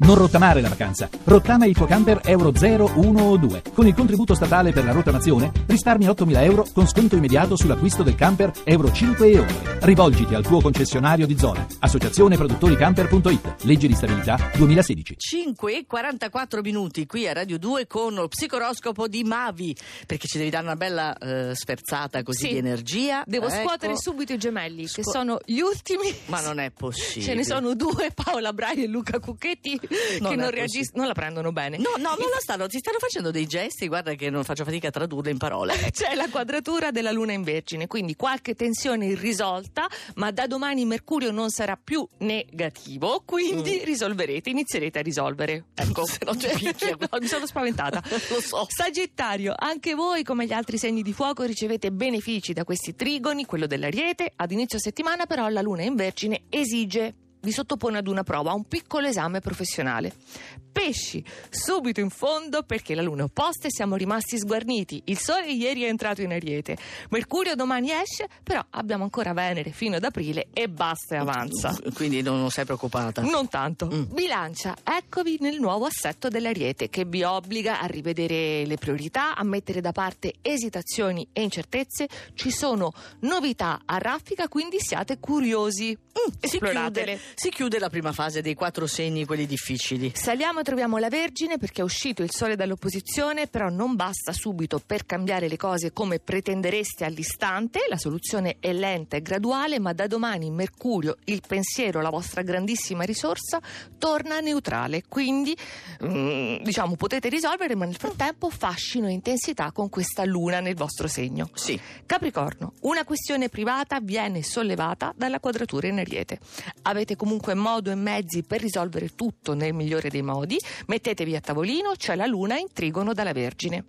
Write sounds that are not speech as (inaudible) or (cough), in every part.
Non rottamare la vacanza. Rottama il tuo camper Euro 0, 1 o 2. Con il contributo statale per la rottamazione risparmi 8.000 euro con sconto immediato sull'acquisto del camper Euro 5 e oltre. Rivolgiti al tuo concessionario di zona. Associazione Produttori Camper.it. Legge di stabilità 2016. 5 e 44 minuti qui a Radio 2 con lo psicoroscopo di Mavi. Perché ci devi dare una bella eh, sferzata così Sì. di energia. Devo Ecco. scuotere subito i gemelli, che Scu- sono gli ultimi. Ma non è possibile. (laughs) Ce ne sono due, Paola Brai e Luca Cucchetti, (laughs) Non che non reagiscono, non la prendono bene. No, no, non lo stanno, ti stanno facendo dei gesti, guarda che non faccio fatica a tradurle in parole. (laughs) C'è la quadratura della Luna in Vergine, quindi qualche tensione irrisolta, ma da domani Mercurio non sarà più negativo, quindi risolverete, inizierete a risolvere. Ecco, Mm. (laughs) Se no picchia. No, mi sono spaventata. Lo so. Sagittario, anche voi, come gli altri segni di fuoco, ricevete benefici da questi trigoni, quello dell'Ariete. Ad inizio settimana, però, la Luna in Vergine esige. Vi sottopone ad una prova, a un piccolo esame professionale. Pesci, subito in fondo perché la luna è opposta e siamo rimasti sguarniti. Il sole ieri è entrato in Ariete. Mercurio domani esce, però abbiamo ancora Venere fino ad aprile e basta e avanza. Quindi non, non sei preoccupata. Non tanto. Mm. Bilancia, eccovi nel nuovo assetto dell'Ariete che vi obbliga a rivedere le priorità, a mettere da parte esitazioni e incertezze. Ci sono novità a raffica, quindi siate curiosi. Mm, si, chiude, si chiude la prima fase dei quattro segni, quelli difficili. Saliamo e troviamo la Vergine perché è uscito il sole dall'opposizione, però non basta subito per cambiare le cose come pretendereste all'istante. La soluzione è lenta e graduale, ma da domani Mercurio, il pensiero, la vostra grandissima risorsa, torna neutrale. Quindi, mm, diciamo, potete risolvere, ma nel frattempo fascino e intensità con questa luna nel vostro segno. Sì. Capricorno, una questione privata viene sollevata dalla quadratura in Ariete. Avete comunque modo e mezzi per risolvere tutto nel migliore dei modi. Mettetevi a tavolino, c'è la luna in trigono dalla Vergine.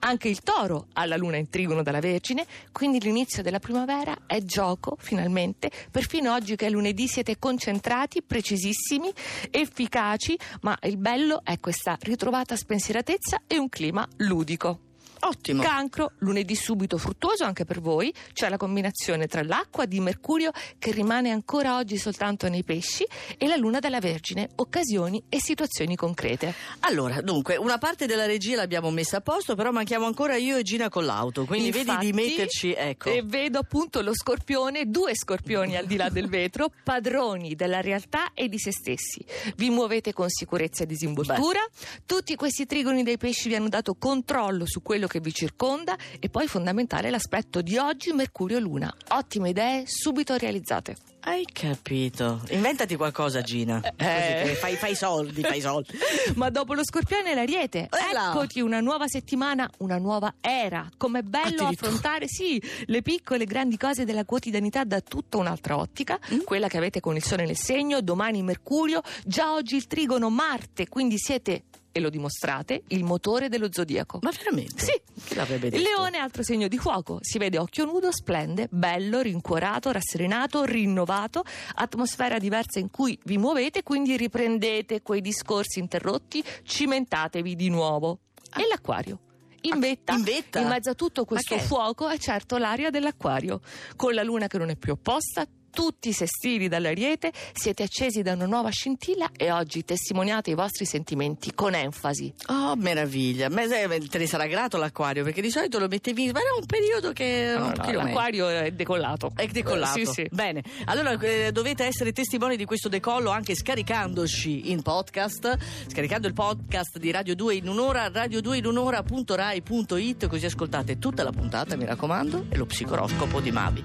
Anche il toro ha la luna in trigono dalla Vergine, quindi l'inizio della primavera è gioco, finalmente. Perfino oggi che è lunedì siete concentrati, precisissimi, efficaci, ma il bello è questa ritrovata spensieratezza e un clima ludico. Ottimo. Cancro, lunedì subito fruttuoso anche per voi, c'è la combinazione tra l'acqua di Mercurio che rimane ancora oggi soltanto nei pesci e la luna della Vergine, occasioni e situazioni concrete. Allora, dunque, una parte della regia l'abbiamo messa a posto, però manchiamo ancora io e Gina con l'auto. Quindi vedi Infatti, di metterci, ecco. E vedo appunto lo scorpione, due scorpioni al di là del vetro, (laughs) padroni della realtà e di se stessi. Vi muovete con sicurezza e disinvoltura. Tutti questi trigoni dei pesci vi hanno dato controllo su quello che vi circonda e poi fondamentale l'aspetto di oggi Mercurio-Luna. Ottime idee subito realizzate. Hai capito. Inventati qualcosa, Gina. Eh. che fai, fai soldi, fai soldi. (laughs) Ma dopo lo scorpione e l'ariete, là. eccoti una nuova settimana, una nuova era. Com'è bello affrontare, sì, le piccole e grandi cose della quotidianità da tutta un'altra ottica, Mm. quella che avete con il sole nel segno, domani Mercurio, già oggi il trigono Marte, quindi siete, e lo dimostrate, il motore dello zodiaco. Ma veramente? Sì. Chi l'avrebbe detto? Il leone è altro segno di fuoco, si vede occhio nudo, splende, bello, rincuorato, rasserenato, rinnovato, atmosfera diversa in cui vi muovete, quindi riprendete quei discorsi interrotti, cimentatevi di nuovo. E l'acquario? In vetta, Ah, in vetta? mezzo a tutto questo fuoco è certo l'aria dell'acquario, con la luna che non è più opposta, tutti i sestili dall'ariete, siete accesi da una nuova scintilla e oggi testimoniate i vostri sentimenti con enfasi. Oh, meraviglia. Ma te ne sarà grato l'acquario, perché di solito lo mettevi. Ma era un periodo che. No, no, l'acquario è decollato. È decollato. Sì, sì. Bene, allora eh, dovete essere testimoni di questo decollo anche scaricandoci in podcast, scaricando il podcast di Radio 2 in un'ora, radio2 in un'ora.rai.it, così ascoltate tutta la puntata, mi raccomando, e lo psicoroscopo di Mavi.